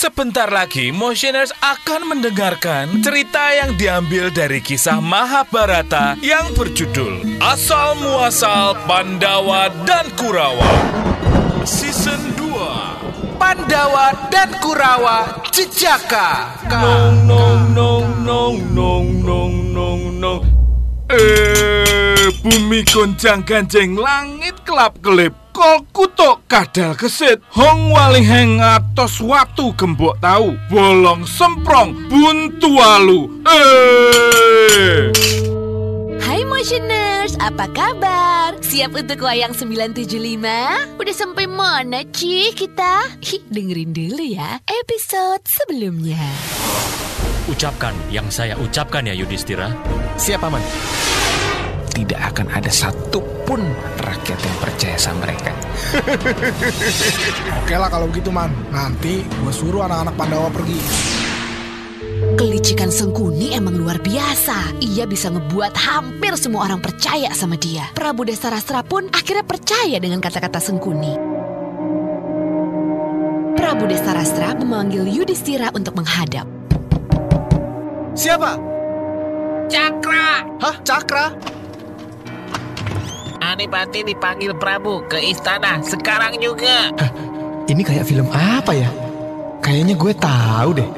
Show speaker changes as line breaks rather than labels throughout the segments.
Sebentar lagi Motioners akan mendengarkan cerita yang diambil dari kisah Mahabharata yang berjudul Asal Muasal Pandawa dan Kurawa. Season 2.
Pandawa dan Kurawa Jejaka.
Nong nong nong nong nong nong nong nong. Eh, bumi goncang ganjeng langit kelap kelip. Kol kutuk kadal kesit Hong wali heng atos watu gembok tahu Bolong semprong buntu alu Eh
Hai Motioners, apa kabar? Siap untuk wayang 975? Udah sampai mana Ci kita? Hi, dengerin dulu ya episode sebelumnya.
Ucapkan yang saya ucapkan ya Yudhistira.
Siapa man? Tidak akan ada satupun percaya sama mereka.
Oke lah kalau begitu man Nanti gue suruh anak-anak Pandawa pergi
Kelicikan Sengkuni emang luar biasa. Ia bisa ngebuat hampir semua orang percaya sama dia. Prabu Desarastra pun akhirnya percaya dengan kata-kata Sengkuni. Prabu Desarastra memanggil Yudhistira untuk menghadap.
Siapa?
Cakra,
Hah? Cakra?
Adipati dipanggil Prabu ke istana sekarang juga.
Ini kayak film apa ya? Kayaknya gue tahu deh.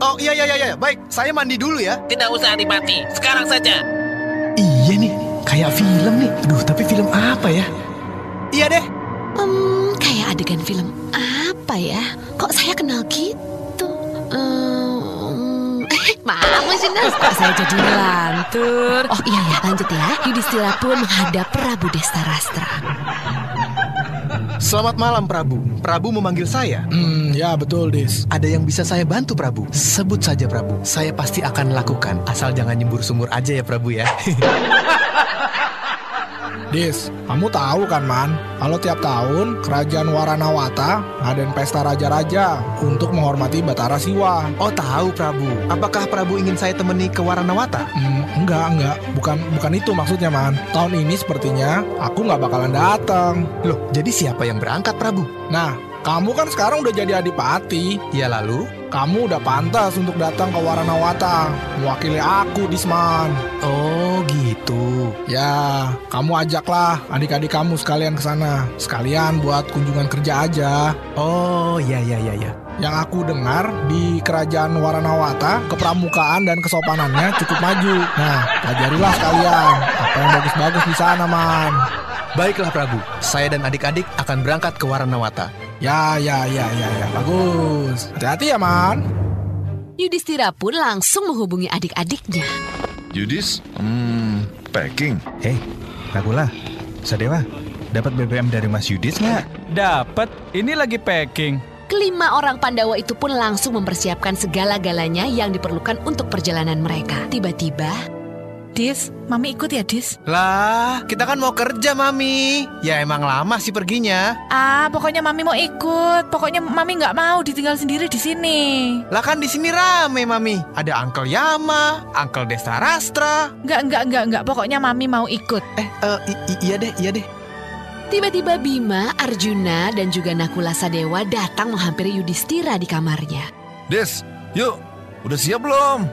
Oh iya iya iya iya. Baik, saya mandi dulu ya.
Tidak usah Adipati, sekarang saja.
Iya nih, kayak film nih. Aduh, tapi film apa ya?
Iya deh.
Hmm, kayak adegan film apa ya? Kok saya kenal gitu? Hmm, eh, maaf Mas Inas, kok saya jadi ngelantur. Oh iya ya, lanjut ya. Yudhistira pun menghadap Prabu Destarastra.
Selamat malam, Prabu. Prabu memanggil saya.
Hmm ya betul Dis
Ada yang bisa saya bantu, Prabu? Sebut saja, Prabu. Saya pasti akan lakukan. Asal jangan nyembur sumur aja ya, Prabu ya.
Dis, kamu tahu kan man Kalau tiap tahun kerajaan Waranawata ngadain pesta raja-raja Untuk menghormati Batara Siwa
oh, tahu, Prabu. Apakah Prabu ingin saya temani ke Waranawata?
Hmm, enggak, enggak. Bukan bukan itu maksudnya, Man. Tahun ini sepertinya aku nggak bakalan datang.
Loh, jadi siapa yang berangkat, Prabu?
Nah, kamu kan sekarang udah jadi adipati.
Ya lalu?
Kamu udah pantas untuk datang ke Waranawata, mewakili aku, Disman.
Oh, gitu.
Ya, kamu ajaklah adik-adik kamu sekalian ke sana. Sekalian buat kunjungan kerja aja.
Oh, ya, ya, ya, ya.
Yang aku dengar di kerajaan Waranawata, kepramukaan dan kesopanannya cukup maju. Nah, pelajarilah sekalian apa yang bagus-bagus di sana, Man.
Baiklah, Prabu. Saya dan adik-adik akan berangkat ke Waranawata.
Ya, ya, ya, ya, ya, bagus. Hati-hati ya, Man.
Yudhistira pun langsung menghubungi adik-adiknya.
Yudis, hmm, packing.
Hei, Ragula, Sadewa, dapat BBM dari Mas Yudis nggak?
Dapat, ini lagi packing.
Kelima orang Pandawa itu pun langsung mempersiapkan segala-galanya yang diperlukan untuk perjalanan mereka. Tiba-tiba,
Dis, Mami ikut ya, Dis?
Lah, kita kan mau kerja, Mami. Ya emang lama sih perginya.
Ah, pokoknya Mami mau ikut. Pokoknya Mami nggak mau ditinggal sendiri di sini.
Lah kan di sini rame, Mami. Ada Uncle Yama, Uncle Desta Rastra.
Nggak, nggak, nggak, nggak. Pokoknya Mami mau ikut.
Eh, eh, i- iya deh, iya deh.
tiba-tiba Bima, Arjuna, dan juga Nakula Sadewa datang menghampiri Yudhistira di kamarnya.
Des, yuk. Udah siap belum?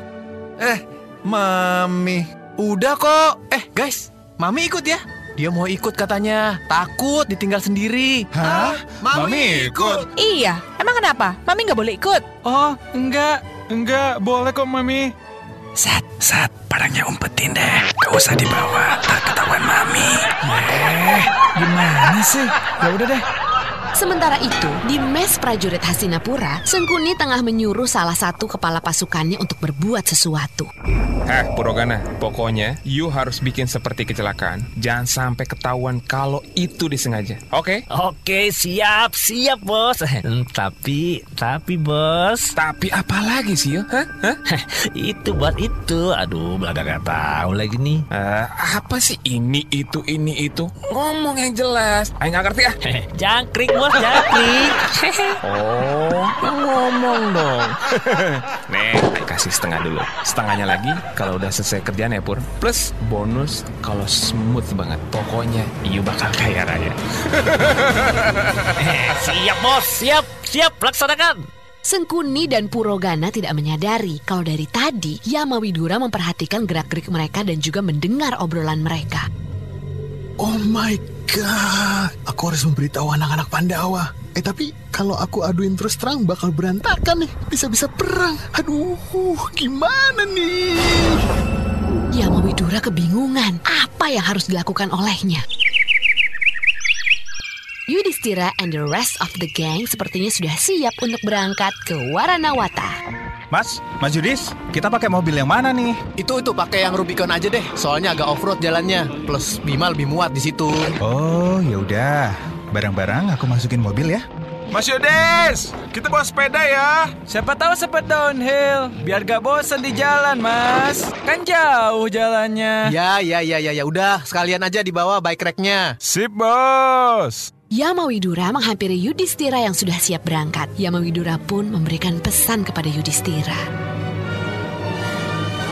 Eh, Mami.
Udah kok. Eh, guys, Mami ikut ya. Dia mau ikut katanya. Takut ditinggal sendiri.
Hah? Mami ikut.
Iya, emang kenapa? Mami nggak boleh ikut?
Oh, enggak. Enggak, boleh kok, Mami.
Sat, sat, barangnya umpetin deh. Gak usah dibawa, tak ketahuan mami.
Eh, gimana sih? Ya udah deh.
Sementara itu, di mes prajurit Hastinapura, Sengkuni tengah menyuruh salah satu kepala pasukannya untuk berbuat sesuatu.
Eh, Purogana, pokoknya you harus bikin seperti kecelakaan. Jangan sampai ketahuan kalau itu disengaja. Oke?
Oke, siap, siap bos. Hmm, tapi, tapi bos,
Tapi apa lagi sih, yo? Hah? Hah?
itu bos itu. Aduh, belakang nggak tahu lagi nih.
Eh, apa sih ini, itu, ini, itu? Ngomong yang jelas. Ayo nggak ngerti ah.
Jangkrik bos, jangkrik.
Oh, yang ngomong dong. Nih, kasih setengah dulu. Setengahnya lagi kalau udah selesai kerjaan ya Pur. Plus bonus kalau smooth banget. Pokoknya you bakal kaya raya.
siap bos, siap, siap, laksanakan.
Sengkuni dan Purogana tidak menyadari kalau dari tadi Yamawidura memperhatikan gerak-gerik mereka dan juga mendengar obrolan mereka.
Oh my god, aku harus memberitahu anak-anak Pandawa. Eh tapi kalau aku aduin terus terang bakal berantakan nih, bisa-bisa perang. Aduh, gimana nih?
Yamawidura kebingungan apa yang harus dilakukan olehnya. Yudhistira and the rest of the gang sepertinya sudah siap untuk berangkat ke Waranawata.
Mas, Mas Judis, kita pakai mobil yang mana nih?
Itu itu pakai yang Rubicon aja deh, soalnya agak off road jalannya. Plus Bima lebih muat di situ.
Oh, ya udah. Barang-barang aku masukin mobil ya.
Mas Yudis, kita bawa sepeda ya.
Siapa tahu sempat downhill, biar gak bosan di jalan, Mas. Kan jauh jalannya.
Ya, ya, ya, ya, ya. Udah, sekalian aja dibawa bike racknya.
Sip, bos.
Yamawidura menghampiri Yudhistira yang sudah siap berangkat. Yamawidura pun memberikan pesan kepada Yudhistira.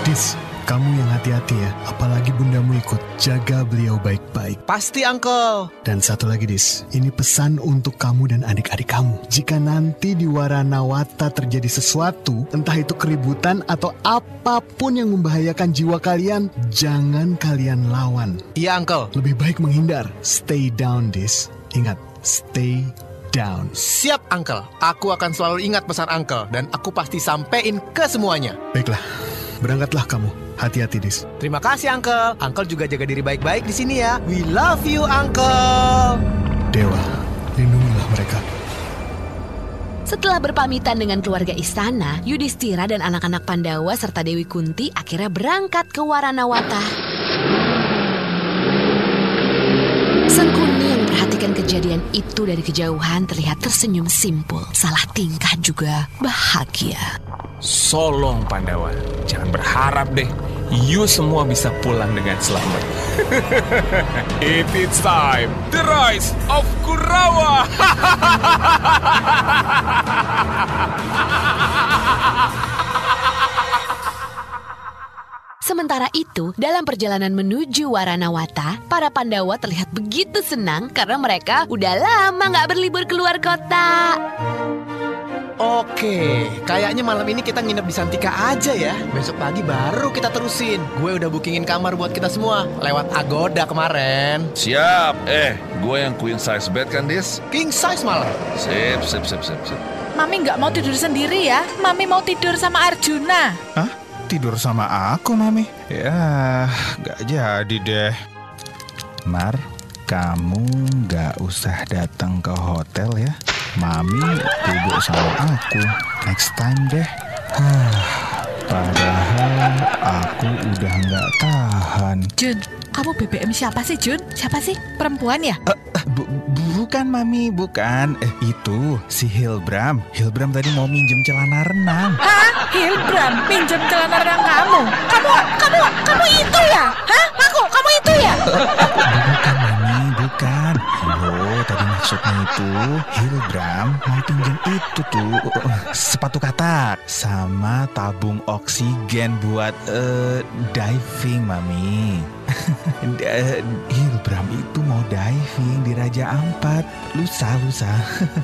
Dis, kamu yang hati-hati ya. Apalagi bundamu ikut. Jaga beliau baik-baik.
Pasti, Uncle.
Dan satu lagi, Dis. Ini pesan untuk kamu dan adik-adik kamu. Jika nanti di Waranawata terjadi sesuatu, entah itu keributan atau apa pun yang membahayakan jiwa kalian, jangan kalian lawan.
Iya, Uncle.
Lebih baik menghindar. Stay down, Dis. Ingat, stay down.
Siap, Uncle. Aku akan selalu ingat pesan Uncle. Dan aku pasti sampein ke semuanya.
Baiklah, berangkatlah kamu. Hati-hati, Dis.
Terima kasih, Uncle. Uncle juga jaga diri baik-baik di sini ya. We love you, Uncle.
Dewa, lindungilah mereka.
Setelah berpamitan dengan keluarga istana, Yudhistira dan anak-anak Pandawa serta Dewi Kunti akhirnya berangkat ke Waranawata. Sengkuni memperhatikan kejadian itu dari kejauhan terlihat tersenyum simpul. Salah tingkah juga bahagia.
Solong Pandawa, jangan berharap deh. You semua bisa pulang dengan selamat.
It is time, the rise of Kurawa.
Sementara itu, dalam perjalanan menuju Waranawata, para Pandawa terlihat begitu senang karena mereka udah lama nggak berlibur keluar kota.
Oke, kayaknya malam ini kita nginep di Santika aja ya. Besok pagi baru kita terusin. Gue udah bookingin kamar buat kita semua lewat Agoda kemarin.
Siap. Eh, gue yang queen size bed kan, Dis?
King size malah.
Sip, sip, sip, sip, sip.
Mami nggak mau tidur sendiri ya. Mami mau tidur sama Arjuna.
Hah? Tidur sama aku, Mami? Ya, gak jadi deh. Mar, kamu gak usah datang ke hotel ya. Mami tidur sama aku. Next time deh. Padahal aku udah gak tahan.
Jun, kamu BBM siapa sih Jun? Siapa sih? Perempuan ya?
Bu- bukan Mami, bukan. Eh, itu si Hilbram. Hilbram tadi mau minjem celana renang.
Hah? Hilbram pinjam celana renang kamu? Kamu, kamu, kamu itu ya? Hah? Aku, kamu itu ya?
Bukan Mami, bukan. Loh, tadi maksudnya itu Hilbram mau pinjam itu tuh sepatu katak sama tabung oksigen buat eh, diving, Mami. Eh, Hilbram itu mau diving di Raja Ampat lusa lusa.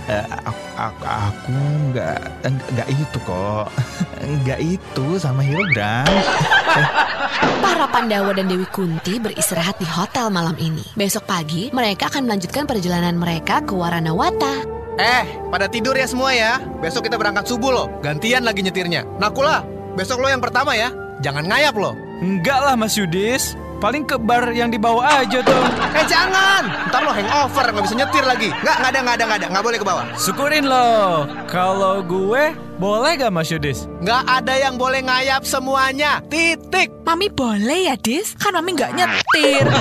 Aku, aku, aku nggak nggak itu kok, nggak itu sama Hilbram.
Para Pandawa dan Dewi Kunti beristirahat di hotel malam ini. Besok pagi, mereka akan melanjutkan perjalanan mereka ke Waranawata.
Eh, pada tidur ya semua ya. Besok kita berangkat subuh loh. Gantian lagi nyetirnya. Nakula, besok lo yang pertama ya. Jangan ngayap loh.
Enggak lah Mas Yudis. Paling ke bar yang dibawa aja tuh.
Eh jangan, ntar lo hangover nggak bisa nyetir lagi. Nggak, nggak ada, nggak ada, nggak ada, nggak boleh ke bawah.
Syukurin loh. Kalau gue boleh gak Mas Yudis?
Nggak ada yang boleh ngayap semuanya. Titik.
Mami boleh ya, Dis? Kan Mami nggak nyetir.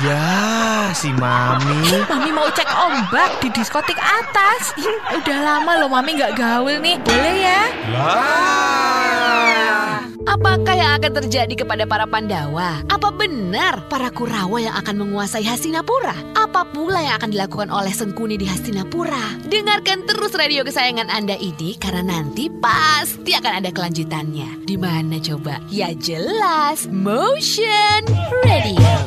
Ya, si Mami.
Mami mau cek ombak di diskotik atas. Udah lama loh Mami nggak gaul nih. Boleh ya?
Apakah yang akan terjadi kepada para Pandawa? Apa benar para Kurawa yang akan menguasai Hastinapura? Apa pula yang akan dilakukan oleh Sengkuni di Hastinapura? Dengarkan terus radio kesayangan Anda ini karena nanti pasti akan ada kelanjutannya. Di mana coba? Ya jelas, Motion Radio.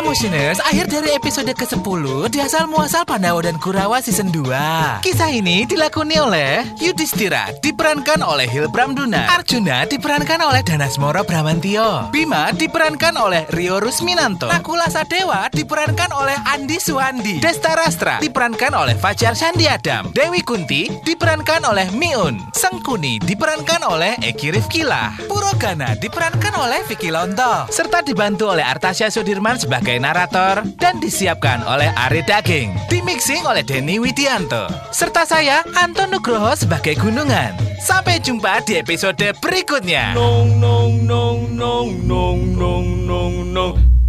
Motioners, akhir dari episode ke-10 di asal muasal Pandawa dan Kurawa season 2. Kisah ini dilakoni oleh Yudhistira diperankan oleh Hilbram Duna, Arjuna diperankan oleh Danasmoro Bramantio, Bima diperankan oleh Rio Rusminanto, Nakula Sadewa diperankan oleh Andi Suwandi, Desta Rastra diperankan oleh Fajar Sandi Adam, Dewi Kunti diperankan oleh Miun, Sengkuni diperankan oleh Eki Rifkilah, Purogana diperankan oleh Vicky Lonto, serta dibantu oleh Artasya Sudirman sebagai narator dan disiapkan oleh Ari Daging. Dimixing oleh Denny Widianto. Serta saya, Anton Nugroho sebagai Gunungan. Sampai jumpa di episode berikutnya.
Nong nong nong nong nong nong nong nong